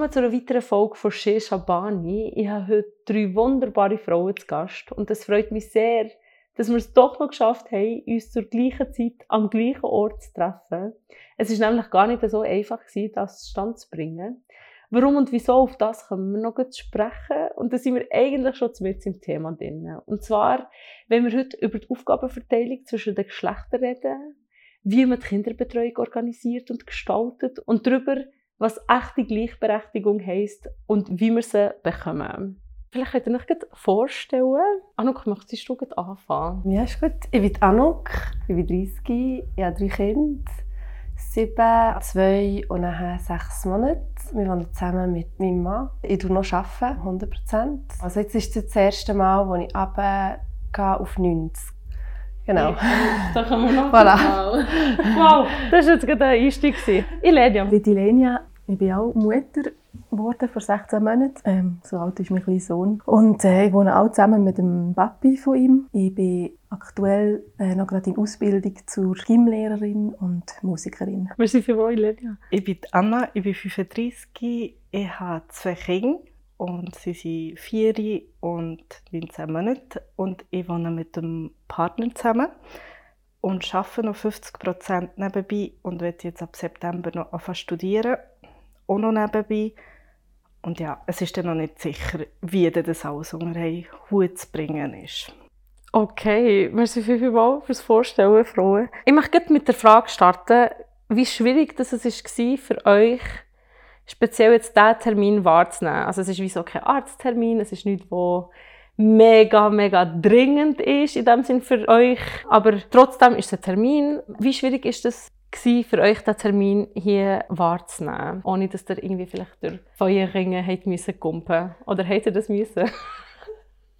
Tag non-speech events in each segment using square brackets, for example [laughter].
Willkommen zu einer weiteren Folge von Shea Shabani. Ich habe heute drei wunderbare Frauen zu Gast und es freut mich sehr, dass wir es doch noch geschafft haben, uns zur gleichen Zeit am gleichen Ort zu treffen. Es ist nämlich gar nicht so einfach gewesen, das zustande zu bringen. Warum und wieso, auf das können wir noch gut sprechen. Und da sind wir eigentlich schon mit im Thema drin. Und zwar, wenn wir heute über die Aufgabenverteilung zwischen den Geschlechtern reden, wie man die Kinderbetreuung organisiert und gestaltet und darüber, was echte Gleichberechtigung heisst und wie wir sie bekommen. Vielleicht könnt ihr euch vorstellen. Anouk, möchtest du anfangen? Ja, ist gut. Ich bin Anouk, ich bin 30, ich habe drei Kinder. Sieben, zwei und nachher sechs Monate. Wir wohnen zusammen mit meinem Mann. Ich arbeite noch, 100 Prozent. Also jetzt ist das erste Mal, wo ich runtergehe auf 90. Genau. da kommen wir noch voilà. Wow, das war jetzt gerade ein Einstieg. Ilenia. Ich bin Ilenia. Ich bin auch Mutter geworden vor 16 Monaten. Ähm, so alt ist mein kleiner Sohn. Und äh, ich wohne auch zusammen mit dem Papi von ihm. Ich bin aktuell äh, noch gerade in Ausbildung zur Gymlehrerin und Musikerin. Merci für euch, Ilenia. Ich bin Anna, ich bin 35. Ich habe zwei Kinder und sie sind vier und 19 Monate. Und ich wohne mit dem Partner zusammen und arbeite noch 50 Prozent nebenbei und werde jetzt ab September noch anfangen studieren auch noch nebenbei. Und ja, es ist dann noch nicht sicher, wie das alles unter einen Hut zu bringen ist. Okay, merci vielmals fürs Vorstellen, Frauen. Ich möchte mit der Frage starten, wie schwierig das war für euch, speziell jetzt diesen Termin wahrzunehmen. Also es ist wie so kein Arzttermin, es ist nichts, wo mega, mega dringend ist in dem Sinn für euch. Aber trotzdem ist es ein Termin. Wie schwierig ist das für euch den Termin hier wahrzunehmen, ohne dass ihr irgendwie vielleicht durch Feuerringe hätte müssen kumpen oder hätte ihr das müssen? [laughs]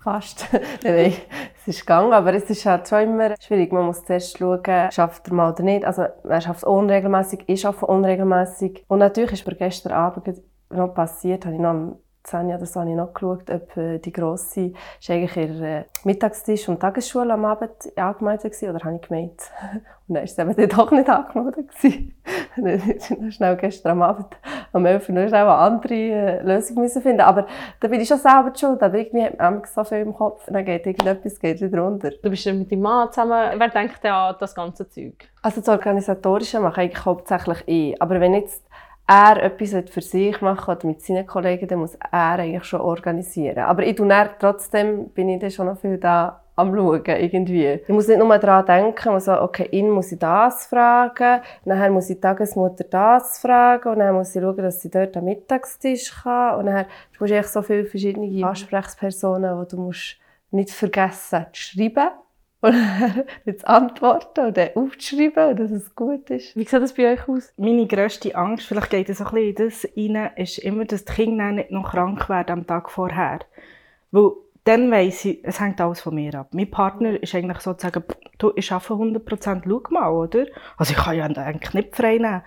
Fast. [laughs] nein, es ist gegangen, aber es ist halt schon immer schwierig. Man muss zuerst schauen, schafft er mal oder nicht. Also, er schafft es unregelmäßig, ich arbeite unregelmäßig. Und natürlich ist mir gestern Abend noch passiert, habe ich noch Sanja, das habe ich noch geschaut, ob äh, die Grosse ist eigentlich ihr äh, Mittagstisch und Tagesschule am Abend angemeldet war, oder habe ich gemeint? [laughs] Und dann war es eben doch nicht angemeldet. [laughs] dann schnell gestern am Abend um 11 Uhr schnell eine andere äh, Lösung müssen finden. Aber da bin ich schon selber schuld, aber irgendwie hat man so viel im Kopf, dann geht irgendetwas geht wieder runter. Du bist ja mit deinem Mann zusammen. Wer denkt denn an das ganze Zeug? Also das Organisatorische mache ich eigentlich hauptsächlich ich. Aber wenn jetzt er etwas für sich machen oder mit seinen Kollegen, dann muss er eigentlich schon organisieren. Aber ich tue trotzdem bin ich dann schon noch viel da am Schauen, irgendwie. Ich muss nicht nur daran denken, muss so, okay, ihn muss ich das fragen, nachher muss ich die Tagesmutter das fragen und dann muss ich schauen, dass sie dort am Mittagstisch kann und dann du hast echt so viele verschiedene Ansprechpersonen, die du musst nicht vergessen zu schreiben [laughs] und zu antworten und dann aufzuschreiben, dass es gut ist. Wie sieht das bei euch aus? Meine grösste Angst, vielleicht geht es ein bisschen in das rein, ist immer, dass die Kinder nicht noch krank werden am Tag vorher. Weil dann weiss ich, es hängt alles von mir ab. Mein Partner ist eigentlich sozusagen, du, ich arbeite 100%, schau mal, oder? Also ich kann ja eigentlich nicht frei nehmen.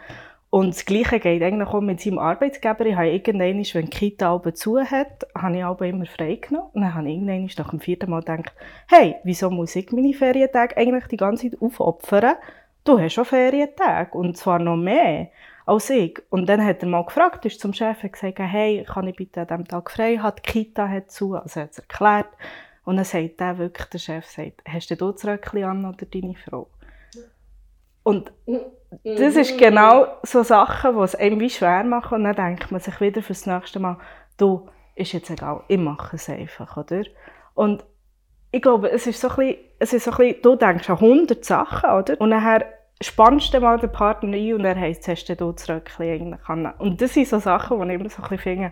Und das Gleiche geht eigentlich auch mit seinem Arbeitgeber. Ich habe irgendwann, wenn die Kita Alben zu hat, habe ich Alben immer frei genommen. Und dann habe ich irgendwann nach dem vierten Mal gedacht, hey, wieso muss ich meine Ferientage eigentlich die ganze Zeit aufopfern? Du hast schon Ferientage. Und zwar noch mehr als ich. Und dann hat er mal gefragt, ist zum Chef gesagt, hey, kann ich bitte an diesem Tag frei haben? Die Kita hat zu. Also er hat es erklärt. Und dann sagt der wirklich, der Chef sagt, hast du das Röckchen an oder deine Frau? Und das ist genau so Sachen, die es einem wie schwer machen. Und dann denkt man sich wieder fürs nächste Mal, du, ist jetzt egal, ich mache es einfach, oder? Und ich glaube, es ist so ein bisschen, es ist so ein bisschen du denkst an 100 Sachen, oder? Und nachher spannst du mal den Partner ein und er heisst, hast du das Röckchen eigentlich an. Und das sind so Sachen, die ich immer so ein bisschen finde,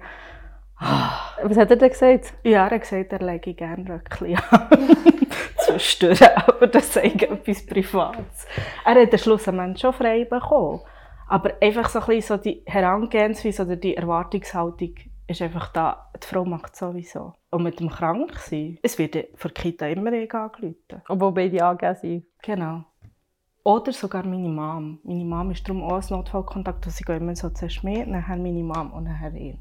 was hat er denn gesagt? Ja, er hat gesagt, er lege gerne Röckchen an. [laughs] Zwischendurch, [laughs] aber das ist etwas Privates. Er hat am Schluss schon frei bekommen. Aber einfach so ein bisschen so die Herangehensweise oder die Erwartungshaltung ist einfach da, die Frau macht sowieso. Und mit dem Kranksein, es wird von der Kita immer eh angerufen. Obwohl beide angegeben sind. Genau. Oder sogar meine Mom. Meine Mom ist darum auch als Notfallkontakt, dass ich immer so zuerst mehr, nachher meine Mom und nachher ihn.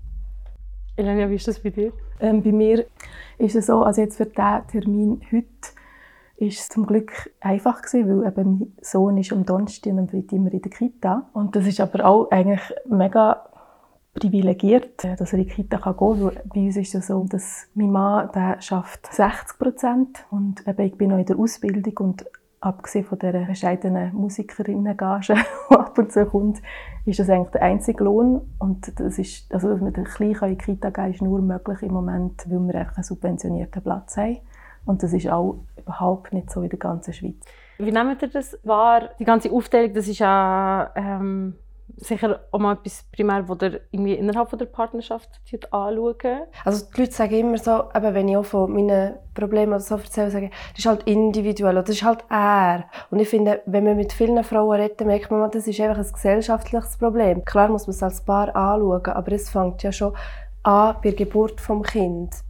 Elena, wie ist das bei dir? Ähm, bei mir ist es so, also jetzt für diesen Termin heute ist es zum Glück einfach gewesen, weil eben mein Sohn ist am Donnerstag und am Freitag immer in der Kita. Und das ist aber auch eigentlich mega privilegiert, äh, dass er in die Kita gehen kann. Weil bei uns ist es so, dass mein Mann der schafft 60 Prozent und eben ich bin noch in der Ausbildung und abgesehen von der bescheidenen Musikerinnengage, [laughs] die ab und zu kommt, ist das eigentlich der einzige Lohn. Und das ist, also, dass wir den Kleinen in die Kita gehen ist nur möglich im Moment, weil wir einen subventionierten Platz haben. Und das ist auch überhaupt nicht so in der ganzen Schweiz. Wie nehmt ihr das wahr? Die ganze Aufteilung, das ist ja ähm, sicher auch mal etwas primär, das ihr irgendwie innerhalb der Partnerschaft anschauen. Also die Leute sagen immer so, eben wenn ich auch von meinen Problemen oder so erzähle, sagen, das ist halt individuell oder das ist halt er. Und ich finde, wenn man mit vielen Frauen redet, merkt man, das ist einfach ein gesellschaftliches Problem. Klar muss man es als Paar anschauen, aber es fängt ja schon an bei der Geburt des Kindes.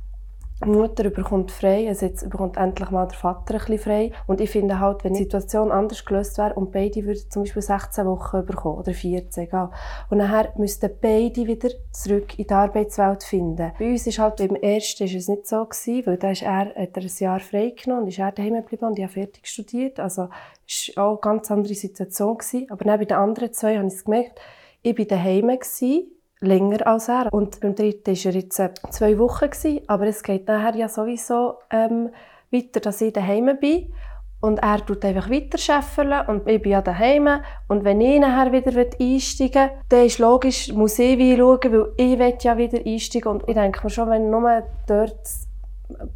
Die Mutter bekommt frei, also jetzt bekommt endlich mal der Vater ein bisschen frei. Und ich finde halt, wenn die Situation anders gelöst wäre und beide würden zum Beispiel 16 Wochen bekommen oder 14, egal. Und nachher müssten beide wieder zurück in die Arbeitswelt finden. Bei uns ist halt, beim ersten ist es nicht so gewesen, weil da ist er, hat er ein Jahr frei genommen und ist er daheim geblieben und ich habe fertig studiert. Also, es war auch eine ganz andere Situation gewesen. Aber dann bei den anderen zwei habe ich es gemerkt, ich war daheim gewesen, länger als er. Und beim dritten war er jetzt äh, zwei Wochen, gewesen, aber es geht nachher ja sowieso ähm, weiter, dass ich daheim bin. Und er tut einfach weiter scheffeln und ich bin ja daheim. Und wenn ich nachher wieder einsteigen will, dann ist logisch, muss ich wie schauen, weil ich ja wieder einsteigen. Und ich denke mir schon, wenn nur dort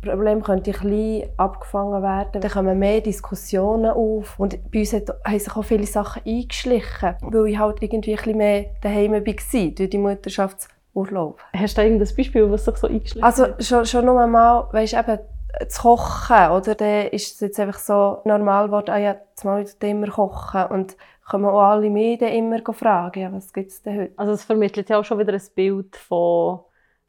Problem könnte klein abgefangen werden. Dann kommen mehr Diskussionen auf. Und bei uns haben sich auch viele Sachen eingeschlichen, weil ich halt irgendwie ein bisschen mehr daheim war durch die Mutterschaftsurlaub. Hast du irgendein Beispiel, was sich so eingeschlichen hat? Also schon, schon nur mal, weißt, eben, zu kochen, oder? Dann ist es jetzt einfach so normal geworden, ah ja, jetzt mal wieder immer kochen. Und kommen auch alle Medien immer fragen, ja, was gibt es denn heute? Also es vermittelt ja auch schon wieder ein Bild von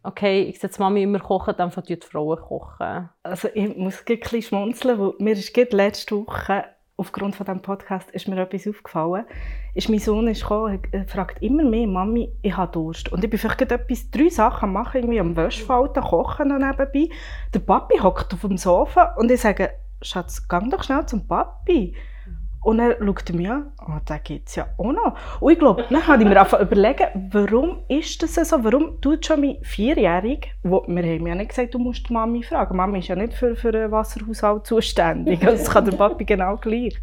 okay, ich sehe Mami immer kochen, dann die Frauen kochen. Also ich muss ein schmunzeln, weil mir ist letzte Woche aufgrund von diesem Podcast ist mir etwas aufgefallen. Ist mein Sohn ist gekommen, fragt immer mehr, Mami, ich habe Durst. Und ich bin vielleicht etwas, drei Sachen machen, irgendwie am Wäschfalten, kochen noch nebenbei. Der Papi hockt auf dem Sofa und ich sage, Schatz, geh doch schnell zum Papi. Und dann schaut er mich an, oh, den gibt es ja auch noch. Und ich glaube, dann habe ich mir einfach überlegt, warum ist das so? Warum tut schon mein Vierjährig, wo wir haben ja nicht gesagt, du musst die Mami fragen. Mami ist ja nicht für, für den Wasserhaushalt zuständig. Das kann der Papi genau gleich.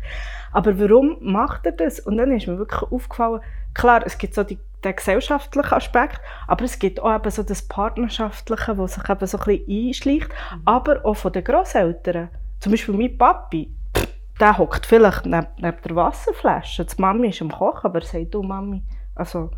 Aber warum macht er das? Und dann ist mir wirklich aufgefallen, klar, es gibt so die, den gesellschaftlichen Aspekt, aber es gibt auch eben so das Partnerschaftliche, das sich eben so ein bisschen einschleicht, aber auch von den Grosseltern. Zum Beispiel mein Papi, der hockt vielleicht neben, neben der Wasserflasche. Die Mami ist am Kochen, aber er sagt, du Mami, also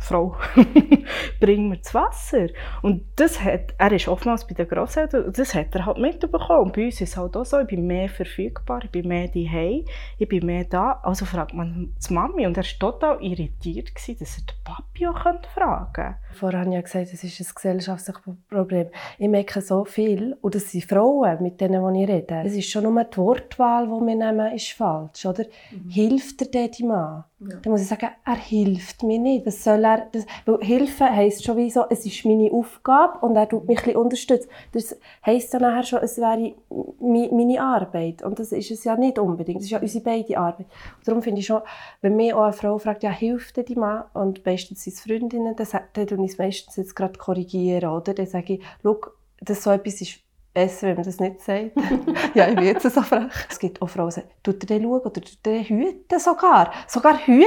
Frau, [laughs] bring mir das Wasser. Und das hat, er ist oftmals bei den Grosseltern, das hat er halt mitbekommen. Und bei uns ist es halt auch so, ich bin mehr verfügbar, ich bin mehr daheim, ich bin mehr da. Also fragt man die Mami und er war total irritiert, gewesen, dass er den Papi auch fragen könnte. Vorher habe ich ja gesagt, es ist ein gesellschaftliches Problem. Ich merke so viel, und das sind Frauen, mit denen ich rede. Es ist schon nur die Wortwahl, die wir nehmen, ist falsch. Oder? Mhm. Hilft dir der Mann? Ja. Dann muss ich sagen, er hilft mir nicht. Was soll er? Das, weil Hilfe heisst schon wie so, es ist meine Aufgabe und er tut mich ein unterstützen. Das heisst dann nachher schon, es wäre meine Arbeit. Und das ist es ja nicht unbedingt. Das ist ja unsere beide Arbeit. Und darum finde ich schon, wenn mir auch eine Frau fragt, ja, hilft dir die Mann? Und meistens sind es Freundinnen, dann, dann ich es meistens jetzt gerade korrigieren, oder? Dann sage ich, schau, das so etwas ist besser, wenn man das nicht sagt. [laughs] ja, ich bin jetzt so frech. Es gibt auch Frauen, die sagen, tut er den schauen oder tut er den hüten sogar? Sogar hüten!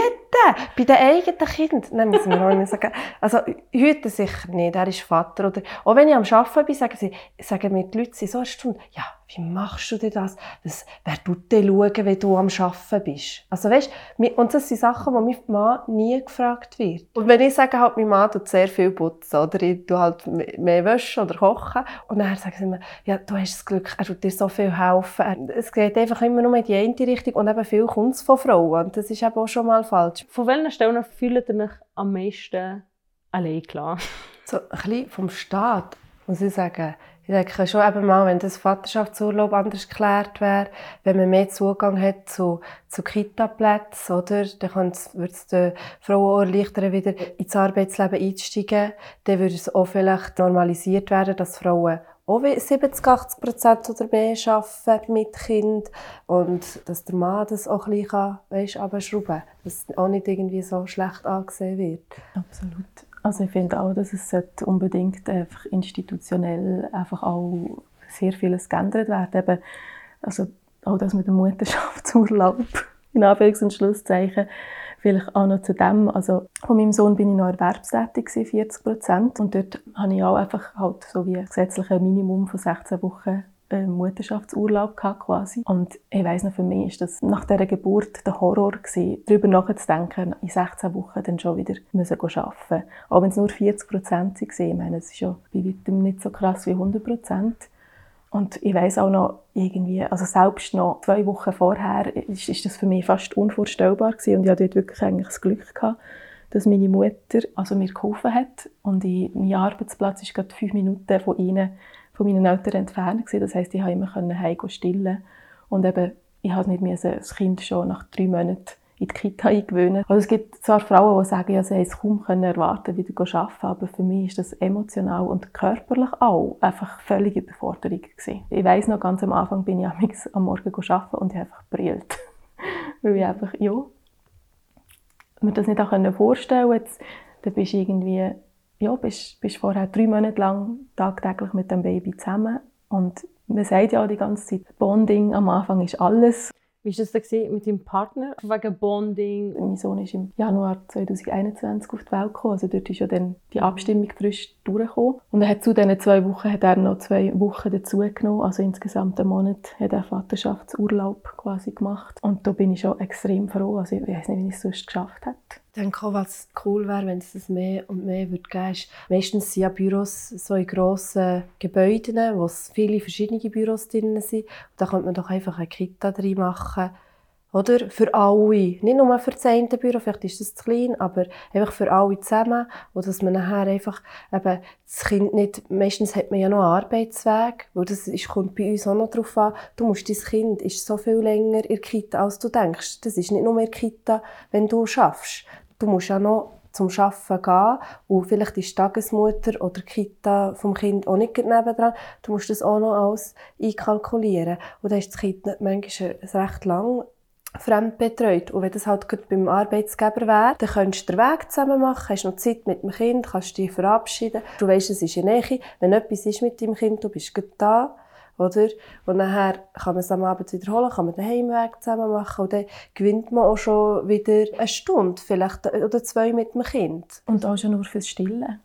Bei den eigenen Kindern. Dann muss man auch nicht sagen. Also, hüten sicher nicht, er ist Vater. Oder, auch wenn ich am Arbeiten bin, sagen, sie, sagen mir die Leute so eine Stunde, ja, wie machst du denn das? das wer tut denn schauen, wenn du am Arbeiten bist? Also weißt, und das sind Sachen, die mein Mann nie gefragt wird. Und wenn ich sage, halt, mein Mann tut sehr viel putzen, oder ich tue halt mehr waschen oder kochen, und dann sagen sie mir, ja, du hast das Glück, er tut dir so viel helfen. Es geht einfach immer nur in die eine Richtung und eben viel kommt von Frauen. Und das ist eben auch schon mal falsch. Von welchen Stellen fühlt ihr euch am meisten allein klar? So ein bisschen vom Staat, muss ich sagen. Ich denke schon eben mal, wenn das Vaterschaftsurlaub anders geklärt wäre, wenn man mehr Zugang hat zu, zu Kita-Plätzen, oder? Dann würde es den Frauen erleichtern, wieder ins Arbeitsleben einzusteigen. Dann würde es auch vielleicht normalisiert werden, dass Frauen auch 70, 80 Prozent oder mehr arbeiten mit Kind und dass der Mann das auch ein bisschen, weißt, abschrauben kann, dass es auch nicht irgendwie so schlecht angesehen wird. Absolut. Also ich finde auch, dass es unbedingt einfach institutionell einfach auch sehr vieles geändert werden. Eben, also auch das mit dem Mutterschaftsurlaub, [laughs] in Anführungs- und Schlusszeichen, vielleicht auch noch zu dem, also von meinem Sohn bin ich noch erwerbstätig 40 Prozent und dort habe ich auch einfach halt so wie ein gesetzliches Minimum von 16 Wochen äh, Mutterschaftsurlaub gehabt, quasi. Und ich weiss noch, für mich ist das nach dieser Geburt der Horror gewesen, darüber nachzudenken, in 16 Wochen dann schon wieder müssen arbeiten. Auch wenn es nur 40 Prozent waren. Ich meine, es ist ja bei weitem nicht so krass wie 100 Prozent. Und ich weiß auch noch irgendwie, also selbst noch zwei Wochen vorher ist, ist das für mich fast unvorstellbar gewesen. Und ich hatte dort wirklich eigentlich das Glück gehabt, dass meine Mutter also mir geholfen hat. Und ich, mein Arbeitsplatz ist gerade fünf Minuten von ihnen von meinen Eltern entfernt. Das heisst, ich konnte immer heim stillen. Und eben, ich habe nicht das Kind schon nach drei Monaten in die Kita eingewöhnen. Also es gibt zwar Frauen, die sagen, ja, sie haben es kaum können erwarten, wieder zu arbeiten, aber für mich ist das emotional und körperlich auch einfach völlige Überforderung gewesen. Ich weiss noch, ganz am Anfang bin ich am Morgen arbeiten und ich habe einfach brüllt. [laughs] Weil ich einfach, ja, mir das nicht auch vorstellen konnte. Dann bist du irgendwie ja, bist, bist vorher drei Monate lang tagtäglich mit dem Baby zusammen und man sagt ja auch die ganze Zeit, Bonding am Anfang ist alles. Wie war das denn mit deinem Partner wegen Bonding? Mein Sohn ist im Januar 2021 auf die Welt gekommen, also dort ist ja dann die Abstimmung frisch durchgekommen. Und er hat zu diesen zwei Wochen hat er noch zwei Wochen dazugenommen, also insgesamt einen Monat hat er Vaterschaftsurlaub quasi gemacht. Und da bin ich schon extrem froh, also ich weiß nicht, wie ich es sonst geschafft hätte. Denke auch, was cool wäre, wenn es das mehr und mehr würde geben. Meistens sind ja Büros so in grossen Gebäuden, wo es viele verschiedene Büros drin sind. Und da könnte man doch einfach eine Kita drin machen. Oder? Für alle. Nicht nur für das eine Büro, vielleicht ist das zu klein, aber einfach für alle zusammen. Und dass man nachher einfach eben das Kind nicht, meistens hat man ja noch einen Arbeitsweg, weil das ist, kommt bei uns auch noch darauf an, du musst dein Kind ist so viel länger in der Kita, als du denkst. Das ist nicht nur in Kita, wenn du schaffst du musst ja noch zum Arbeiten gehen und vielleicht ist die Tagesmutter oder die Kita vom Kind auch nicht nebendran. Du musst das auch noch alles einkalkulieren. Und dann ist das Kind manchmal recht lang fremdbetreut. Und wenn das halt gerade beim Arbeitsgeber wäre, dann könntest du den Weg zusammen machen, hast noch Zeit mit dem Kind, kannst dich verabschieden. Du weißt, es ist in Nähe. Wenn etwas ist mit deinem Kind, du bist gerade da. Oder? Und nachher kann man es am Abend wiederholen, kann man den Heimweg zusammen machen und dann gewinnt man auch schon wieder eine Stunde vielleicht oder zwei mit dem Kind. Und auch schon nur fürs Stillen.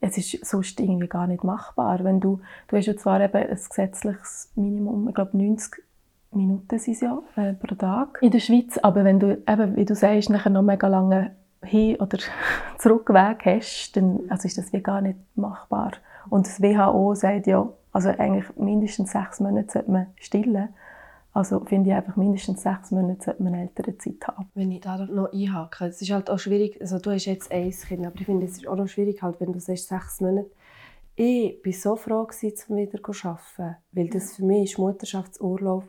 Es ist sonst irgendwie gar nicht machbar. Wenn du, du hast ja zwar eben ein gesetzliches Minimum, ich glaube 90 Minuten sind es ja äh, pro Tag in der Schweiz, aber wenn du eben, wie du sagst, nachher noch mega lange Hin- oder [laughs] Zurückweg hast, dann also ist das wie gar nicht machbar. Und das WHO sagt ja, also eigentlich mindestens sechs Monate sollte man stillen. Also finde ich einfach, mindestens sechs Monate sollte man ältere Zeit haben. Wenn ich da noch einhake, es ist halt auch schwierig, also du hast jetzt ein Kind, aber ich finde, es ist auch noch schwierig, halt, wenn du sagst, sechs Monate. Ich war so froh, um wieder zu arbeiten, weil das für mich ist Mutterschaftsurlaub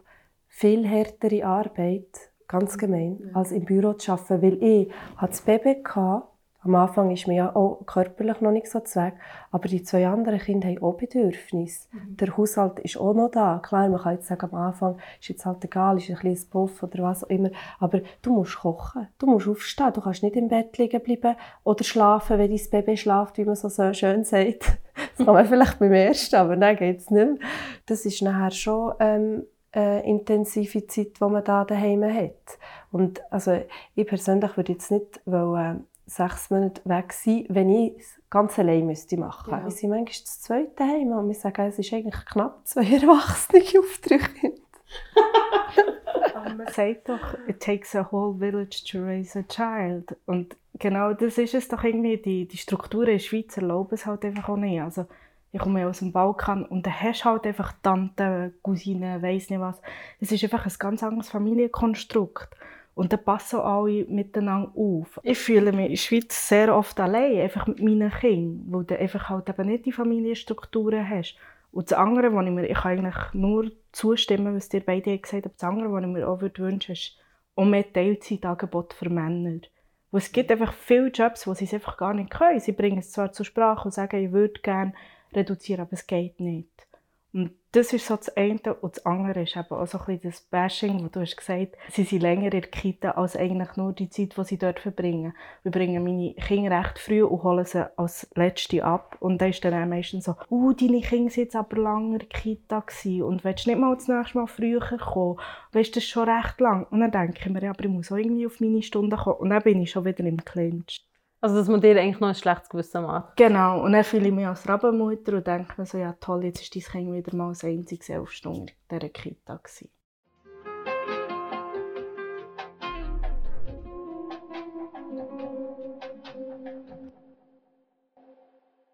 viel härtere Arbeit, ganz gemein, als im Büro zu arbeiten, weil ich das Baby hatte am Anfang ist mir ja auch körperlich noch nicht so zweck, aber die zwei anderen Kinder haben auch Bedürfnisse. Mhm. Der Haushalt ist auch noch da. Klar, man kann jetzt sagen, am Anfang ist jetzt halt egal, ist ein kleines Puff oder was auch immer, aber du musst kochen, du musst aufstehen, du kannst nicht im Bett liegen bleiben oder schlafen, wenn dein Baby schlaft, wie man so schön sagt. [laughs] Das kann man vielleicht beim ersten, aber dann geht es nicht mehr. Das ist nachher schon ähm, eine intensive Zeit, die man da daheim hat. Und also ich persönlich würde jetzt nicht wollen, sechs Monate weg sein, wenn ich es ganz allein müsste machen. Ja. Wir sind manchmal das zweite Heim und wir sagen, es ist eigentlich knapp zwei [laughs] Erwachsene auf drei Kinder. man sagt doch, it takes a whole village to raise a child. Und genau das ist es doch irgendwie, die, die Strukturen in der Schweiz erlauben es halt einfach auch nicht. Also, ich komme ja aus dem Balkan und da hast du halt einfach Tanten, Cousinen, weiss nicht was. Es ist einfach ein ganz anderes Familienkonstrukt. Und dann passen alle miteinander auf. Ich fühle mich in der Schweiz sehr oft allein, einfach mit meinen Kindern, weil du einfach halt eben nicht die Familienstrukturen hast. Und das andere, was ich mir, ich kann eigentlich nur zustimmen, was dir beide gesagt haben, das andere, was ich mir auch würde ist auch mehr Teilzeitangebote für Männer. Weil es gibt einfach viele Jobs, wo sie es einfach gar nicht können. Sie bringen es zwar zur Sprache und sagen, ich würde gerne reduzieren, aber es geht nicht. Das ist so das eine. Und das andere ist eben auch so ein das Bashing, wo du hast gesagt sie sind länger in der Kita als eigentlich nur die Zeit, die sie dort verbringen. Wir bringen meine Kinder recht früh und holen sie als Letzte ab. Und dann ist dann auch meistens so, uh, deine Kinder sind jetzt aber länger in der Kita gewesen und willst nicht mal das nächste Mal früher kommen? Weißt du, das ist schon recht lang. Und dann denke ich mir, aber ich muss auch irgendwie auf meine Stunden kommen. Und dann bin ich schon wieder im Clinch. Also, dass man dir eigentlich noch ein schlechtes Gewissen macht. Genau, und dann fühle ich mich als Rabenmutter und denke mir so, ja toll, jetzt ist dein Kind wieder mal das einzige elf Stunden in dieser Kita gewesen.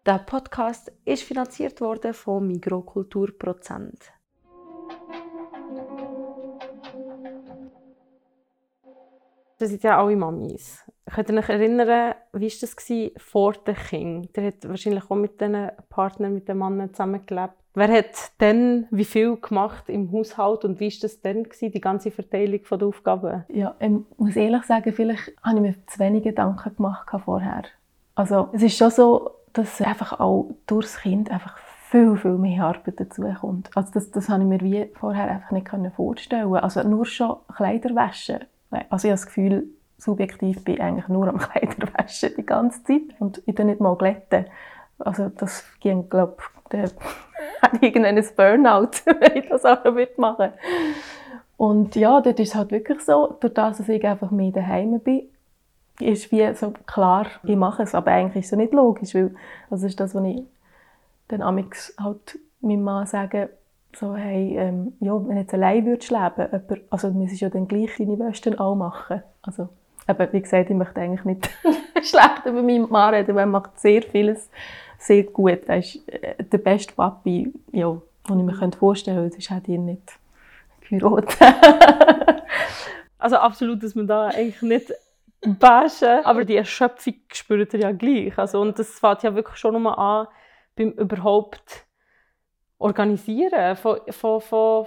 Der Podcast ist finanziert worden von Migrokulturprozent. Das sind ja alle Mamis. Könnt ihr euch erinnern, wie war das vor dem Kind? Der hat wahrscheinlich auch mit diesen Partnern, mit den Männern zusammengelebt. Wer hat denn wie viel gemacht im Haushalt und wie war das dann, gewesen, die ganze Verteilung der Aufgaben? Ja, ich muss ehrlich sagen, vielleicht habe ich mir zu wenig Gedanken gemacht vorher. Also es ist schon so, dass einfach auch durchs Kind einfach viel, viel mehr Arbeit dazu kommt. Also das, das habe ich mir wie vorher einfach nicht vorstellen Also nur schon Kleider waschen. Also ich habe das Gefühl, subjektiv bin ich eigentlich nur am [laughs] Kleiderwaschen die ganze Zeit und ich tue nicht mal glätten. Also das ging, glaube [laughs] ich, hat irgendein Burnout, [laughs] wenn ich das auch noch machen Und ja, dort ist es halt wirklich so, durch das, dass ich einfach mehr daheim bin, ist wie so klar, ich mache es, aber eigentlich ist es nicht logisch, weil das ist das, was ich dann amix halt meinem Mann sage, so, hey, ähm, ja, wenn du jetzt allein würdest leben, jemand, also du ja dann gleich deine Wäsche auch machen. Also, aber wie gesagt, ich möchte eigentlich nicht [laughs] schlecht über meinen Mann reden, weil er macht sehr vieles sehr gut. Er ist äh, der beste Papi, ja, den ich mir vorstellen könnte, sonst hätte ich ihn nicht geheiratet. [laughs] also absolut, dass man da eigentlich nicht bashen, aber die Erschöpfung spürt er ja gleich. Also, und das fängt ja wirklich schon mal an, beim überhaupt Organisieren von, von, von,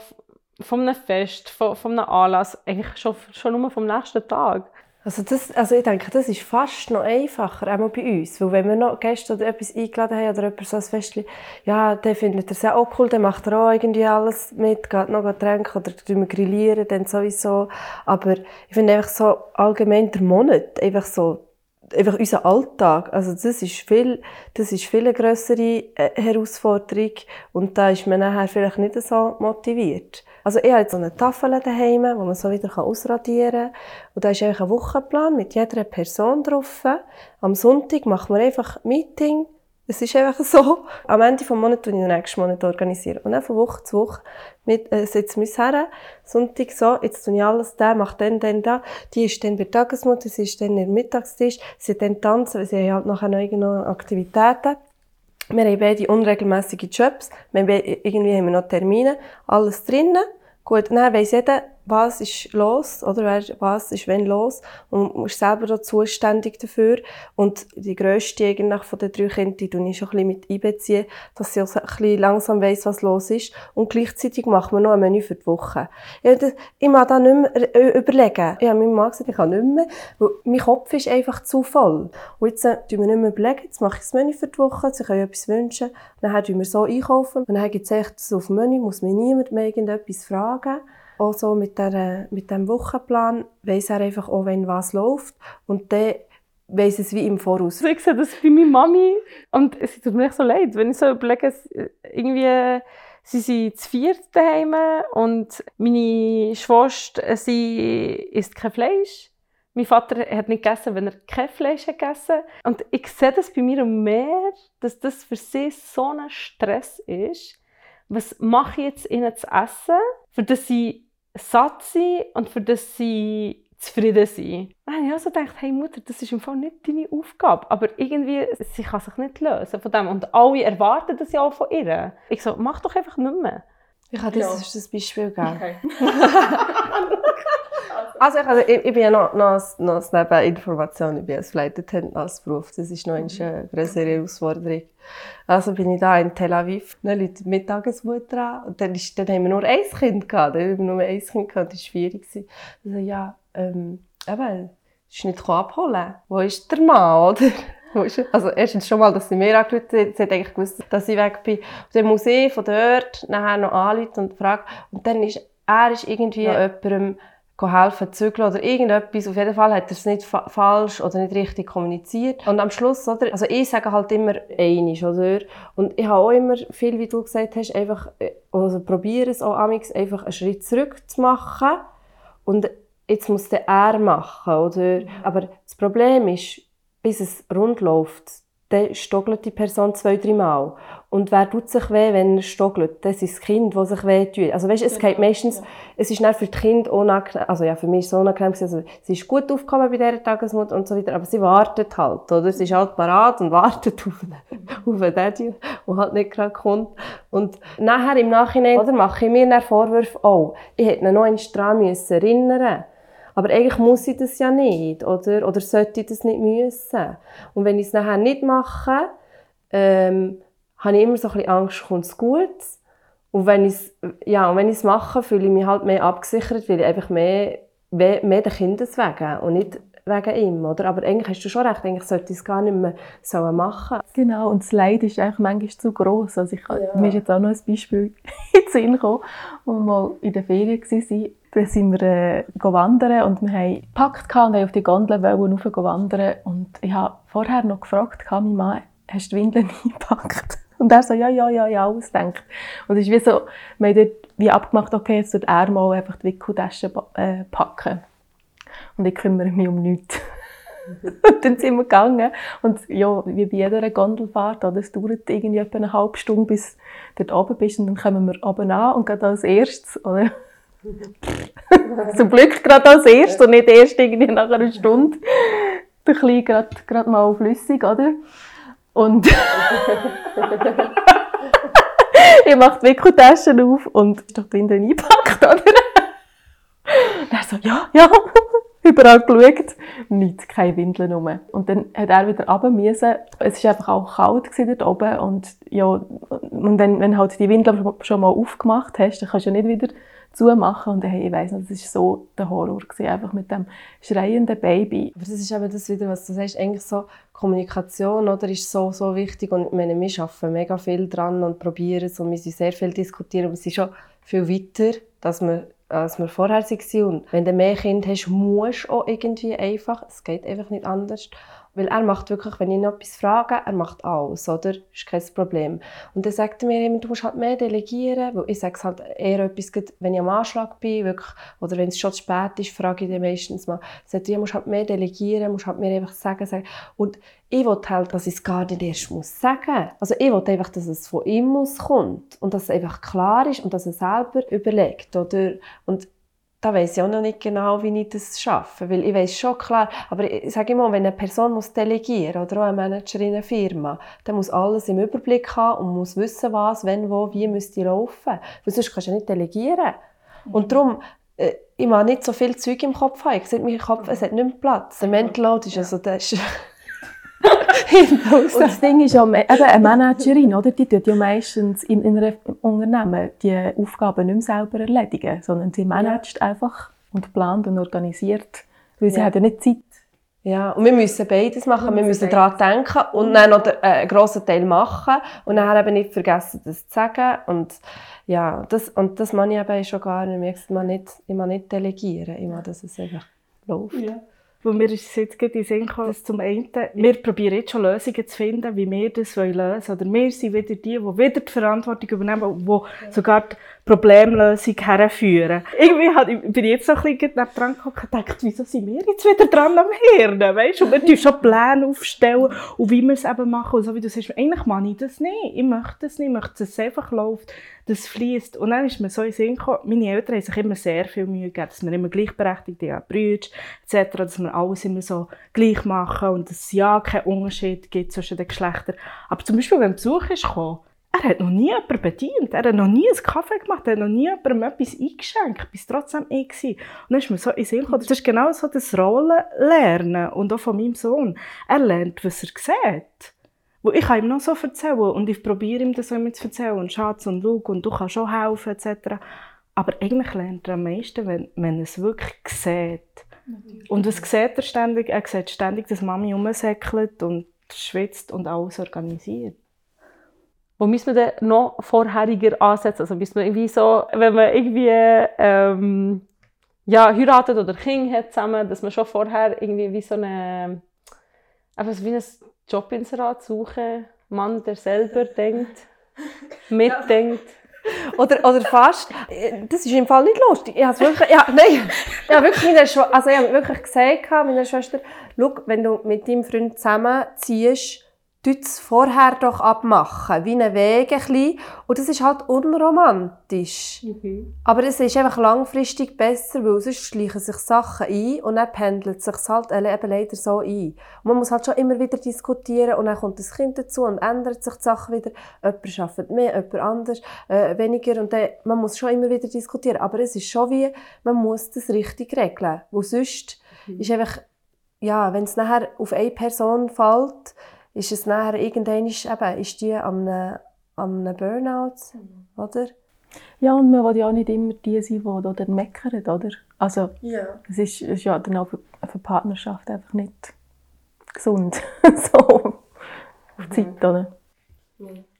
von einem Fest, von, von einem Anlass, eigentlich schon, schon nur vom nächsten Tag. Also, das, also ich denke, das ist fast noch einfacher, auch bei uns. Weil wenn wir noch Gäste oder etwas eingeladen haben oder jemand so ein Fest, ja, dann findet er es auch cool, dann macht er auch irgendwie alles mit, geht noch trinken oder wir grillieren, dann sowieso. Aber ich finde einfach so allgemein der Monat, einfach so, einfach unser Alltag, also das ist viel, das ist viel eine grössere äh, Herausforderung und da ist man nachher vielleicht nicht so motiviert. Also ich habe jetzt so eine Tafel daheim, wo man so wieder ausradieren kann. Und da ist eigentlich ein Wochenplan mit jeder Person drauf. Am Sonntag machen wir einfach ein Meeting. Es ist einfach so. Am Ende des Monats organisiere ich den nächsten Monat. Organisieren. Und dann von Woche zu Woche mit, äh, setzen wir uns her. Sonntag so, jetzt tue ich alles da, mache dann, dann, da. Die ist dann bei Tagesmutter, sie ist dann im Mittagstisch, sie dann tanzen, weil sie haben halt nachher noch Aktivitäten. Wir haben beide unregelmäßige Jobs. Wir haben irgendwie haben wir noch Termine. Alles drinnen. Gut, dann weiss jeder, was ist los, oder? Was ist wenn los? Und man ist selber da zuständig dafür. Und die grösste eigentlich von den drei Kindern, die ich schon ein bisschen mit einbeziehen, dass sie auch ein bisschen langsam weiss, was los ist. Und gleichzeitig machen wir noch ein Menü für die Woche. Ich, ich mag da nicht mehr überlegen. Ich habe meinem Mann gesagt, ich kann nicht mehr, weil mein Kopf ist einfach zu voll. Und jetzt äh, tun wir nicht mehr überlegen, jetzt mache ich das Menü für die Woche, sie können etwas wünschen, dann tun wir so einkaufen. Und dann gibt es echt das auf dem Menü, muss mir niemand mehr irgendetwas fragen auch so mit, der, mit dem Wochenplan weiss er einfach auch, wenn was läuft. Und dann weiss es wie im Voraus. Ich sehe das bei meiner Mami und es tut mir echt so leid, wenn ich so überlege, irgendwie sie sind zu viert daheim und meine Schwester, sie isst kein Fleisch. Mein Vater hat nicht gegessen, wenn er kein Fleisch hat gegessen Und ich sehe das bei mir mehr, dass das für sie so ein Stress ist. Was mache ich jetzt ihnen zu essen, für das sie satt sein und für das sie zufrieden sein. Dann habe ich also gedacht, hey Mutter, das ist im Fall nicht deine Aufgabe. Aber irgendwie, sie kann sich nicht lösen von dem. Und alle erwarten das ja auch von ihr. Ich so, mach doch einfach nicht mehr. Ich habe das, ja. das Beispiel gegeben. Okay. [laughs] Also ich, also ich, ich bin ja noch, noch, noch neben Information, ich bin als Flight als Beruf. Das ist noch eine größere Herausforderung. Also bin ich da in Tel Aviv, dann liegt die Mittagesmutter an und dann, ist, dann haben wir nur ein Kind gehabt, dann haben wir nur ein Kind gehabt, das war schwierig. Also ja, ähm, eben, ist nicht abholen. Wo ist der Mann, oder? Also erstens schon mal, dass sie mir angerufen hat, sie hat eigentlich gewusst, dass ich weg bin. Dann muss ich von dort nachher noch anrufen und fragen. Und dann ist er ist irgendwie ja. jemandem helfen zügeln oder irgendetwas. Auf jeden Fall hat er es nicht fa falsch oder nicht richtig kommuniziert. Und am Schluss, oder, also ich sage halt immer einig, oder? Und ich habe auch immer viel, wie du gesagt hast, einfach, äh, also probiere es auch amix, einfach einen Schritt zurück zu machen. Und jetzt muss der er machen, oder? Aber das Problem ist, bis es rund läuft, dann stockelt die Person zwei, drei Mal. Und wer tut sich weh, wenn er stockelt? Das ist das Kind, das sich weh tut. Also weißt, es geht meistens, es ist nicht für die Kinder unangenehm, also ja, für mich ist es unangenehm also sie ist gut aufgekommen bei dieser Tagesmutter und so weiter, aber sie wartet halt, oder? Sie ist halt parat und wartet auf den, [laughs] auf den Daddy, der halt nicht gerade kommt. Und nachher im Nachhinein, oder, mache ich mir dann Vorwürfe, oh, ich hätte ihn noch einen dran müssen erinnern aber eigentlich muss ich das ja nicht, oder? Oder sollte ich das nicht müssen? Und wenn ich es nachher nicht mache, ähm, habe ich immer so ein bisschen Angst, kommt es gut? Und wenn ich es, ja, und wenn ich es mache, fühle ich mich halt mehr abgesichert, weil ich einfach mehr, mehr, mehr den Kindes wegen und nicht wegen ihm, oder? Aber eigentlich hast du schon recht, eigentlich sollte ich es gar nicht mehr so machen. Genau, und das Leid ist eigentlich manchmal zu gross. Also ich, ja. Mir ist jetzt auch noch ein Beispiel [laughs] in den Sinn gekommen, wo wir mal in der Ferien waren. Da sind wir äh, wandern und wir haben gepackt und auf die Gondel wollen wandern. Und ich habe vorher noch gefragt, mein Mann, hast du die Windeln [laughs] eingepackt? Und er so, ja, ja, ja, ja, ausdenkt. Und es ist wie so, wir haben dort wie abgemacht, okay, jetzt wird er mal einfach die Wickeltasche äh, packen. Und ich kümmere mich um nichts. [laughs] und dann sind wir gegangen. Und ja, wie bei jeder Gondelfahrt, oder, es dauert irgendwie etwa eine halbe Stunde, bis du dort oben bist. Und dann kommen wir oben an und gehen als erstes, oder? [laughs] Zum Glück gerade als erstes und nicht erst irgendwie nach einer Stunde. Der Kleine gerade, gerade mal flüssig, oder? Und [laughs] ich mache die Wickeltaschen auf und ist doch drin eingepackt, oder? Und er so, ja, ja überall geschaut, nichts, keine Windeln rum. Und dann hat er wieder runter müssen. Es war einfach auch kalt dort oben und ja, und wenn, wenn halt die Windeln schon mal aufgemacht hast, dann kannst du ja nicht wieder zumachen und hey, ich weiss nicht, das war so der Horror, gewesen, einfach mit dem schreienden Baby. Aber das ist eben das wieder, was du sagst, eigentlich so Kommunikation oder, ist so, so wichtig und ich meine, wir arbeiten mega viel dran und probieren es und wir sind sehr viel diskutieren, aber es ist schon viel weiter, dass wir als wir vorher waren. Und wenn du mehr Kinder hast, musst du auch irgendwie einfach. Es geht einfach nicht anders. Weil er macht wirklich, wenn ich noch etwas frage, er macht alles, oder? Ist kein Problem. Und dann sagt er mir immer, du musst halt mehr delegieren, weil ich sage es halt eher etwas, wenn ich am Anschlag bin, wirklich, oder wenn es schon zu spät ist, frage ich dann meistens mal, sagt, du musst halt mehr delegieren, musst halt mir einfach sagen, sagen. Und ich will halt, dass ich es gar nicht erst muss sagen. Also ich will einfach, dass es von ihm muss kommt und dass es einfach klar ist und dass er selber überlegt, oder? Und da weiß ich auch noch nicht genau, wie ich das schaffe, weil ich weiß schon klar, aber ich sage immer, wenn eine Person muss delegieren oder auch ein Manager in einer Firma, dann muss alles im Überblick haben und muss wissen, was, wenn, wo, wie müsste laufen, weil sonst kannst du ja nicht delegieren. Mhm. Und darum, äh, ich mache nicht so viel Zeug im Kopf haben. Ich sehe, mein Kopf, es hat nicht mehr Platz. Der Mental Load ist also, das ist und das Ding ist auch, eben eine Managerin, oder, die tut ja meistens in, in einem Unternehmen die Aufgaben nicht mehr selber erledigen, sondern sie managt ja. einfach und plant und organisiert, weil sie ja. hat ja nicht Zeit. Ja, und wir müssen beides machen. Wir, wir müssen daran denken und dann noch äh, einen grossen Teil machen und dann eben nicht vergessen, das zu sagen. Und ja, das, und das mache ich eben schon gar nicht. Ich mag nicht, ich mag nicht delegieren. Ich mag, dass es einfach läuft. Ja. Weil mir ist es jetzt gerade in Sinn gekommen, dass zum einen, wir probieren jetzt schon Lösungen zu finden, wie wir das lösen wollen. Oder wir sind wieder die, die wieder die Verantwortung übernehmen, die sogar die Problemlösung herführen. Irgendwie bin ich jetzt so ein bisschen dran gekommen und gedacht, wieso sind wir jetzt wieder dran am Hirn, weißt Und wir schon Pläne aufstellen und wie wir es eben machen. Und so wie du sagst, eigentlich mache ich das nicht. Ich möchte das nicht. Ich möchte, dass es einfach läuft, dass es fließt. Und dann ist mir so in Sinn gekommen, meine Eltern haben sich immer sehr viel Mühe gegeben, dass wir immer gleichberechtigt haben, Brüder etc., dass wir alles immer so gleich machen und dass es ja keinen Unterschied gibt zwischen den Geschlechtern. Aber zum Beispiel, wenn Besuch ist gekommen, er hat noch nie jemanden bedient, er hat noch nie einen Kaffee gemacht, er hat noch nie jemandem etwas eingeschenkt, bis trotzdem ich war. Und dann ist mir so in Sinn gekommen, das ist genau so das Rollenlernen und auch von meinem Sohn. Er lernt, was er sieht. Wo ich kann ihm noch so erzählen und ich probiere ihm das immer zu erzählen und Schatz und schau und du kannst schon helfen etc. Aber eigentlich lernt er am meisten, wenn, wenn er es wirklich sieht. Natürlich. Und was sieht er ständig? Er sieht ständig, dass Mami rumsäckelt und schwitzt und alles organisiert. Wo müssen wir denn noch vorheriger ansetzen? Also müssen wir irgendwie so, wenn man irgendwie ähm, ja, heiratet oder Kind hat zusammen, dass man schon vorher irgendwie wie so eine, einfach wie ein Jobinserat suchen, Mann, der selber denkt, mitdenkt. Oder, oder fast. Das ist im Fall nicht lustig. Ich habe wirklich, ja, nein, ich habe wirklich, meiner Schw also ich habe wirklich gesagt, meiner Schwester, schau, wenn du mit deinem Freund zusammenziehst, es vorher doch abmachen, wie einen Weg ein bisschen. Und das ist halt unromantisch. Mhm. Aber es ist einfach langfristig besser, weil sonst schleichen sich Sachen ein und dann pendelt sich halt eben leider so ein. Und man muss halt schon immer wieder diskutieren und dann kommt das Kind dazu und ändert sich die Sachen wieder. Jemand arbeitet mehr, jemand anders, äh, weniger und dann, man muss schon immer wieder diskutieren. Aber es ist schon wie, man muss das richtig regeln. Weil sonst mhm. ist einfach, ja, wenn es nachher auf eine Person fällt, ist es nachher irgendwann eben, ist die am einem, einem Burnout, mhm. oder? Ja, und man will ja auch nicht immer die sein, die oder meckern, oder? Also, ja. es ist, ist ja dann auch für, für Partnerschaft einfach nicht gesund, [laughs] so auf mhm. Zeit, oder?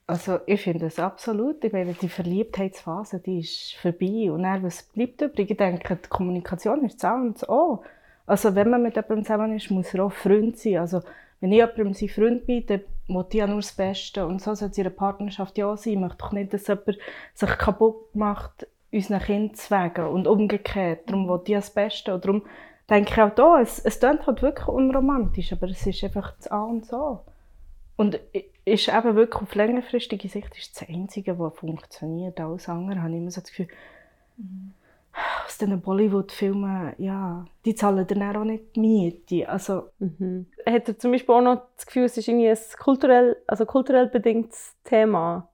Also ich finde es absolut. Ich meine, die Verliebtheitsphase, die ist vorbei. Und dann, was bleibt übrig? Ich denke, die Kommunikation ist das und auch. Also wenn man mit jemandem zusammen ist, muss er auch Freund sein. Also wenn ich jemandem sein Freund bin, dann will ich ja nur das Beste. Und so soll es in einer Partnerschaft ja sein. Ich möchte doch nicht, dass jemand sich kaputt macht, unseren Kindern wegen. Und umgekehrt. Darum will ich das Beste. Und darum denke ich auch da, es, es klingt halt wirklich unromantisch, aber es ist einfach das A und so. Und ist eben wirklich auf längerfristige Sicht ist das Einzige, was funktioniert. Alles andere habe ich immer so das Gefühl, mhm aus diesen Bollywood-Filmen, ja, die zahlen dann auch nicht die Miete. Also, mhm. Hat er zum Beispiel auch noch das Gefühl, es ist irgendwie ein kulturell, also kulturell bedingtes Thema?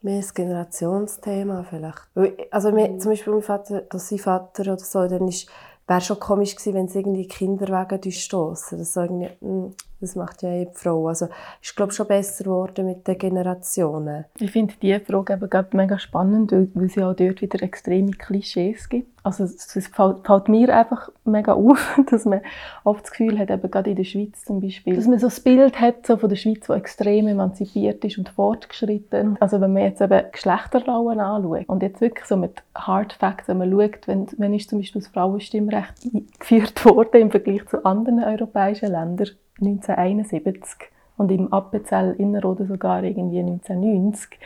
Mehr ein Generationsthema vielleicht. Also mhm. zum Beispiel mein Vater, sein Vater oder so, dann ist wäre schon komisch gewesen, wenn es irgendwie Kinderwagen stoßen. Das, so hm, das macht ja jede Frau. Also ist glaube schon besser geworden mit den Generationen. Ich finde diese Frage eben mega spannend, weil, es ja auch dort wieder extreme Klischees gibt. Also es, fällt, mir einfach mega auf, [laughs] dass man oft das Gefühl hat, eben gerade in der Schweiz zum Beispiel, dass man so das Bild hat so von der Schweiz, die extrem emanzipiert ist und fortgeschritten. Also wenn man jetzt eben Geschlechterrollen anschaut und jetzt wirklich so mit Hard Facts, wenn man schaut, wenn, wenn ist zum Beispiel das Frauenstimmrecht eingeführt [laughs] worden im Vergleich zu anderen europäischen Ländern 1971 und im Appenzell Innerrhoden sogar irgendwie 1990.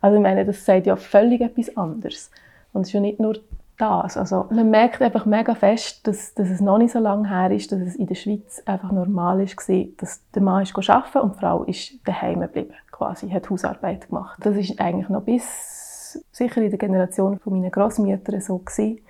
Also ich meine, das sagt ja völlig etwas anderes. Und es ist ja nicht nur das. Also man merkt einfach mega fest, dass, dass es noch nicht so lange her ist, dass es in der Schweiz einfach normal ist, dass der Mann ist arbeiten und die Frau ist daheim geblieben, quasi, hat Hausarbeit gemacht. Das ist eigentlich noch bis sicher in der Generation von meinen Großmüttern so gewesen.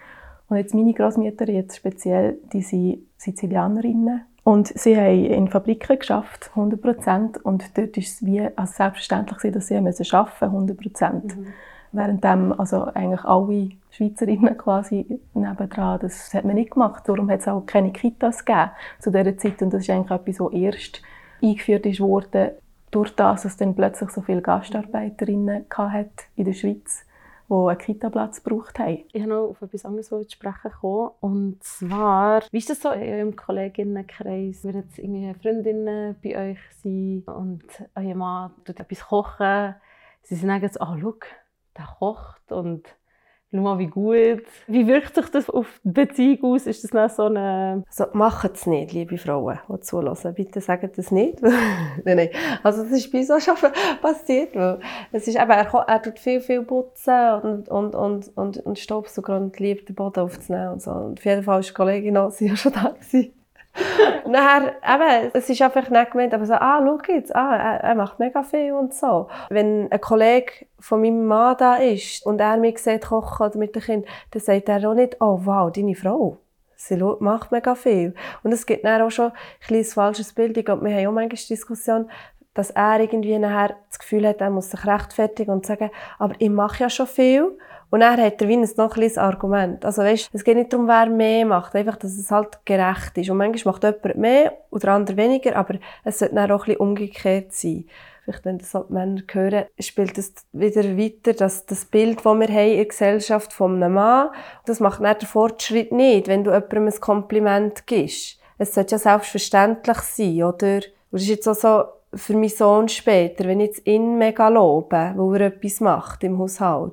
Und jetzt meine Großmütter jetzt speziell, die sind Sizilianerinnen und sie haben in Fabriken geschafft, 100 Prozent. Und dort war es wie als selbstverständlich, dass sie arbeiten mussten, 100 Prozent. Mhm. Währenddem also eigentlich alle Schweizerinnen quasi nebendran, das hat man nicht gemacht. Darum hat es auch keine Kitas gegeben zu dieser Zeit. Und das ist eigentlich etwas, was erst eingeführt wurde, durch das, dass es dann plötzlich so viele Gastarbeiterinnen hat in der Schweiz die einen Kita-Platz gebraucht haben. Ich habe noch auf etwas anderes zu sprechen gekommen. Und zwar, wie ist das so in eurem Kolleginnenkreis? Wenn jetzt irgendwie Freundinnen bei euch sind und euer Mann tut etwas kochen, sie sagen jetzt, oh, schau, der kocht und schau mal, wie gut. Wie wirkt sich das auf die Beziehung aus? Ist das noch so eine... Also, macht es nicht, liebe Frauen, die zuhören. Bitte sagt das nicht. [laughs] nein, nein. Also, das ist bei uns auch schon [laughs] passiert. Weil es ist eben, er, er tut viel, viel putzen und, und, und, und, und Staubsauger und liebt den Boden aufzunehmen und so. Und auf jeden Fall ist die Kollegin auch, sie ja schon da gewesen. Und eben, es ist einfach nicht gemeint, aber so, ah, schau jetzt, ah, er, er, macht mega viel und so. Wenn ein Kollege von meinem Mann da ist und er mich sieht kochen oder mit dem Kind, dann sagt er auch nicht, oh wow, deine Frau, sie macht mega viel. Und es gibt dann auch schon ein kleines falsches Bild. Ich glaube, wir haben auch manchmal Diskussion, dass er irgendwie nachher das Gefühl hat, er muss sich rechtfertigen und sagen, aber ich mache ja schon viel. Und er hat er wie ein noch ein Argument. Also weißt, es geht nicht darum, wer mehr macht, einfach, dass es halt gerecht ist. Und manchmal macht jemand mehr und der andere weniger, aber es sollte dann auch ein bisschen umgekehrt sein. Vielleicht, wenn das halt Männer hören, spielt das wieder weiter, dass das Bild, das wir haben in der Gesellschaft von einem Mann, das macht dann den Fortschritt nicht, wenn du jemandem ein Kompliment gibst. Es sollte ja selbstverständlich sein, oder? Und das ist jetzt auch so, für meinen Sohn später, wenn ich jetzt ihn mega lobe, wo er etwas macht im Haushalt,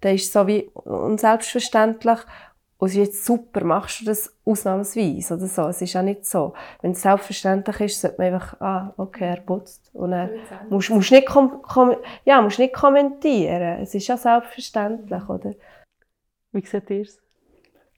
dann ist es so wie unselbstverständlich, und es ist jetzt super, machst du das ausnahmsweise oder so. Es ist ja nicht so. Wenn es selbstverständlich ist, sollte man einfach, ah, okay, er putzt. Und dann musst, musst, nicht kom kom ja, musst nicht kommentieren. Es ist ja selbstverständlich, oder? Wie seht ihr es?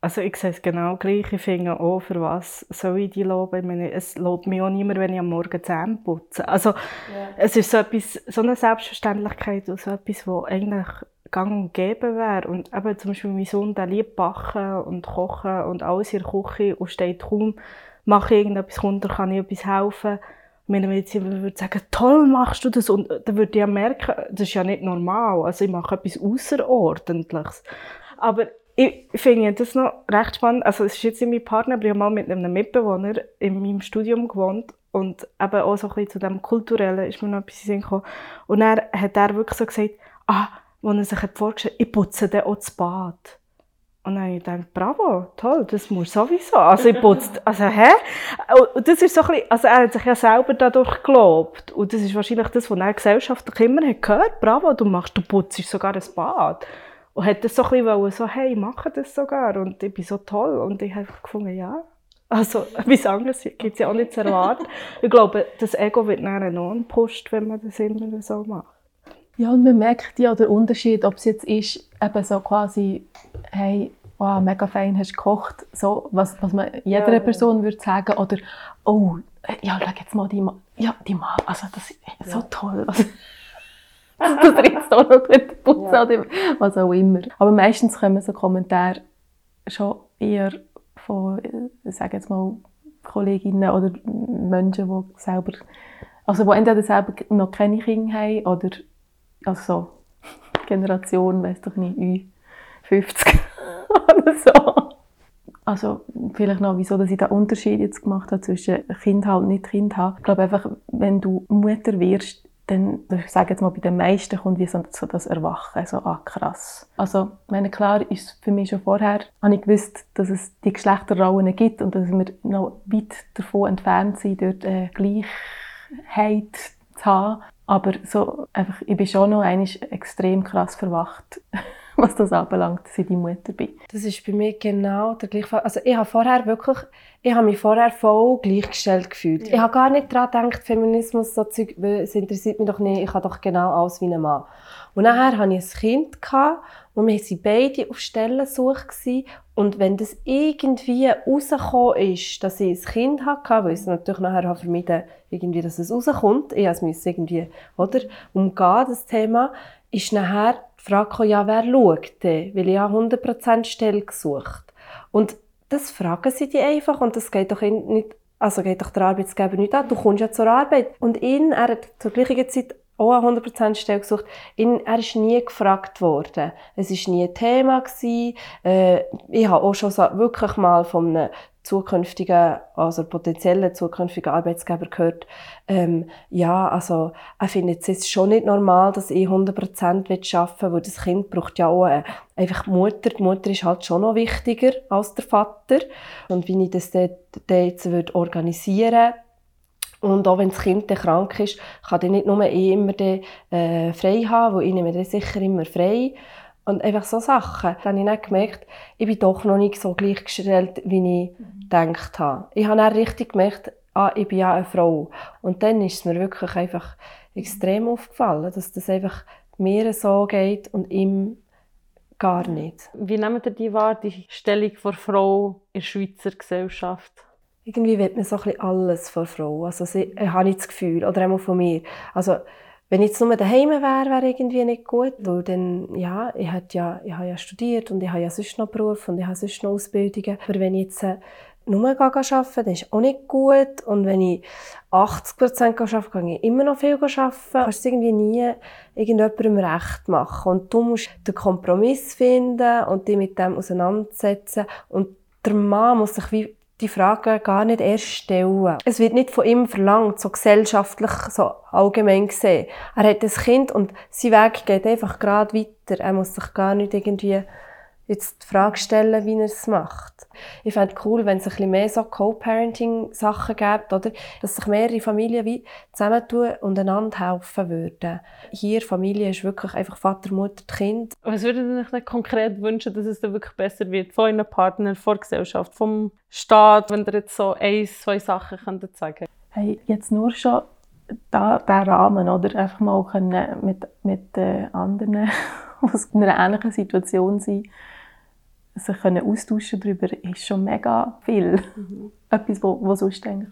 Also ich sehe es genau gleich. Ich finde auch, für was soll ich die loben? Ich meine, es lobt mich auch niemand, wenn ich am Morgen Zähne putze. Also ja. es ist so, etwas, so eine Selbstverständlichkeit und so etwas, was eigentlich gang und gäbe wäre. Und eben zum Beispiel mein Sohn, der liebt backen und kochen und alles in der Küche und steht kaum, mache ich irgendetwas runter, kann ich etwas helfen. Wenn ich würde sagen, toll machst du das, und dann würde ich ja merken, das ist ja nicht normal. Also ich mache etwas Außerordentliches. Aber ich finde das noch recht spannend. Also es ist jetzt nicht mein Partner, aber ich habe mal mit einem Mitbewohner in meinem Studium gewohnt und eben auch so ein bisschen zu dem Kulturellen ist mir noch etwas in gekommen. Und er hat er wirklich so gesagt, ah, wo er sich vorgestellt hat, ich putze dann auch das Bad. Und dann habe ich gedacht, bravo, toll, das muss sowieso. Also ich putze, also hä? Und das ist so ein bisschen, also er hat sich ja selber dadurch gelobt. Und das ist wahrscheinlich das, was er gesellschaftlich immer hat gehört. Bravo, du machst, du putzt sogar das Bad. Und hat das so ein bisschen so, hey, ich mache das sogar. Und ich bin so toll. Und ich habe gefunden, ja. Also, etwas anderes gibt es ja auch nicht zu erwarten. ich glaube, das Ego wird nachher enorm gepusht, wenn man das immer so macht. Ja, und man merkt ja den Unterschied, ob es jetzt ist, eben so quasi, hey, wow, mega fein hast du gekocht, so, was, was man jeder ja, Person ja. würde sagen, oder, oh, ja, schau jetzt mal die Ma ja, die Ma also das ist so ja. toll. Also, [laughs] das riecht auch noch gut putzen ja. oder was auch immer. Aber meistens kommen so Kommentare schon eher von, ich sage jetzt mal, Kolleginnen oder Menschen, die selber, also die entweder selber noch keine Kinder haben oder also Generation, weiß doch nicht, 50 [laughs] oder so. Also vielleicht noch, wieso dass ich den Unterschied jetzt gemacht habe zwischen Kind haben und nicht Kind haben. Ich glaube einfach, wenn du Mutter wirst, dann, ich sage jetzt mal, bei den meisten kommt wie so, das Erwachen, so, ah, krass. Also, meine, klar ist für mich schon vorher, habe ich gewusst, dass es die Geschlechterrollen gibt und dass wir noch weit davon entfernt sind, dort äh, Gleichheit zu haben. Aber so, einfach, ich bin schon noch extrem krass verwacht, [laughs] was das anbelangt, seit ich Mutter bin. Das ist bei mir genau der gleiche Fall. Also ich habe vorher wirklich, ich habe mich vorher voll gleichgestellt gefühlt. Ja. Ich habe gar nicht daran gedacht, Feminismus, so Zeug, es interessiert mich doch nicht, ich habe doch genau alles wie ein Mann. Und nachher hatte ich ein Kind gehabt, und wir waren beide auf Stellensuche und wenn das irgendwie rausgekommen ist, dass ich ein Kind hatte, weil ich es natürlich nachher vermieden irgendwie, dass es rauskommt, ich musste irgendwie, oder, umgehen, das Thema, ist nachher die Frage gekommen, ja, wer schaut denn? Weil ich habe 100% Stelle gesucht. Und das fragen sie die einfach und das geht doch nicht, also geht doch der Arbeitsgeber nicht an, du kommst ja zur Arbeit. Und ihn, er hat zur gleichen Zeit auch eine 100% Stelle gesucht. In, er ist nie gefragt worden. Es war nie ein Thema. Gewesen. Äh, ich habe auch schon wirklich mal von einem zukünftigen, also potenziellen zukünftigen Arbeitsgeber gehört, ähm, ja, also er findet es schon nicht normal, dass ich 100% arbeiten will, weil das Kind braucht ja auch äh, einfach Mutter. Die Mutter ist halt schon noch wichtiger als der Vater. Und wie ich das dort, dort jetzt würde organisieren und auch wenn das Kind krank ist, kann dann nicht nur ich immer den, äh, frei haben, weil ich nehme dann sicher immer frei. Und einfach so Sachen. Dann habe ich dann gemerkt, ich bin doch noch nicht so gleichgestellt, wie ich mhm. gedacht habe. Ich habe dann richtig gemerkt, ah, ich bin ja eine Frau. Und dann ist es mir wirklich einfach extrem aufgefallen, dass das einfach mir so geht und ihm gar nicht. Wie nehmt ihr die wahr, die Stellung der Frau in der Schweizer Gesellschaft? Irgendwie wird man so ein bisschen alles von Frau. Also, sie, äh, habe ich das Gefühl. Oder auch von mir. Also, wenn ich jetzt nur daheim wäre, wäre irgendwie nicht gut, weil dann, ja, ich, ja, ich habe ja studiert und ich habe ja sonst noch Beruf und ich habe sonst noch Ausbildungen. Aber wenn ich jetzt äh, nur arbeite, dann ist auch nicht gut. Und wenn ich 80 arbeite, kann ich immer noch viel arbeiten. Du kannst es irgendwie nie irgendjemandem recht machen. Und du musst den Kompromiss finden und dich mit dem auseinandersetzen. Und der Mann muss sich wie die Frage gar nicht erst stellen. Es wird nicht von ihm verlangt, so gesellschaftlich, so allgemein gesehen. Er hat ein Kind und sein Weg geht einfach gerade weiter. Er muss sich gar nicht irgendwie jetzt die Frage stellen, wie er es macht. Ich fände es cool, wenn es ein bisschen mehr so Co-Parenting-Sachen gibt, oder? Dass sich mehrere Familien wie zusammentun und einander helfen würden. Hier, Familie ist wirklich einfach Vater, Mutter, Kind. Was würdet ihr euch konkret wünschen, dass es dann wirklich besser wird? Von euren Partnern, von der Gesellschaft, vom Staat, wenn ihr jetzt so ein, zwei Sachen könntet sagen Hey, jetzt nur schon da, der Rahmen, oder? Einfach mal können mit, mit äh, anderen, [laughs] die in einer ähnlichen Situation sind, sich können austauschen darüber, ist schon mega viel. Mhm. [laughs] Etwas, was sonst eigentlich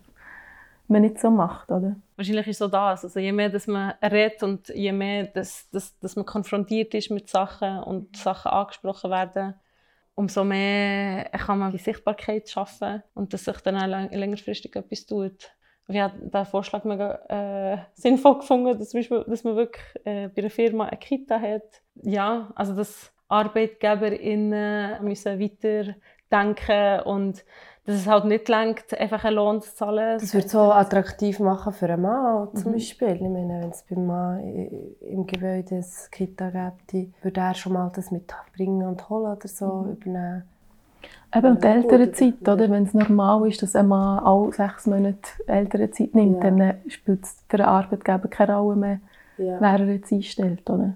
man nicht so macht, oder? Wahrscheinlich ist es so das. Also je mehr dass man redet und je mehr dass, dass, dass man konfrontiert ist mit Sachen und Sachen angesprochen werden, umso mehr kann man die Sichtbarkeit schaffen und dass sich dann auch längerfristig etwas tut. Ich habe diesen Vorschlag mega äh, sinnvoll gefunden, dass, Beispiel, dass man wirklich äh, bei einer Firma eine Kita hat. Ja, also dass ArbeitgeberInnen müssen weiterdenken und dass es halt nicht lenkt, einfach einen Lohn zu zahlen. Das würde so attraktiv machen für einen Mann zum mhm. Beispiel. Ich meine, wenn es beim Mann im Gebäude ein Kita gibt, würde er schon mal das mitbringen und holen oder so mhm. übernehmen. Eben, und die Elternzeit, oder? Wenn es normal ist, dass ein Mann alle sechs Monate Elternzeit nimmt, ja. dann spielt es für den Arbeitgeber keine Rolle mehr, ja. wer er jetzt einstellt, oder?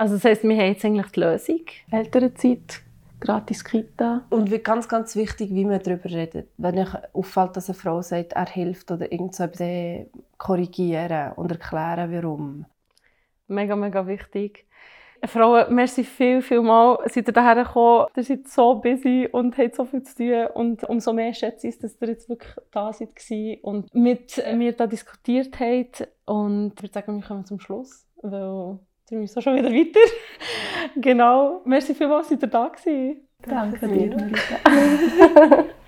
Also das heisst, wir haben jetzt eigentlich die Lösung. Elternzeit, gratis Kita. Und wie ganz, ganz wichtig, wie man darüber redet. Wenn euch auffällt, dass eine Frau sagt, er hilft oder irgend so etwas, korrigieren und erklären, warum. Mega, mega wichtig. Frauen, merci viel, viel mal, seid ihr daher gekommen. Ihr seid so busy und habt so viel zu tun. Und umso mehr schätze ich es, dass ihr jetzt wirklich da seid und mit mir da diskutiert habt. Und ich würde sagen, wir kommen zum Schluss, weil wir müssen schon wieder weiter. genau. Merci vielmals, seid ihr da gewesen. Danke dir, [laughs]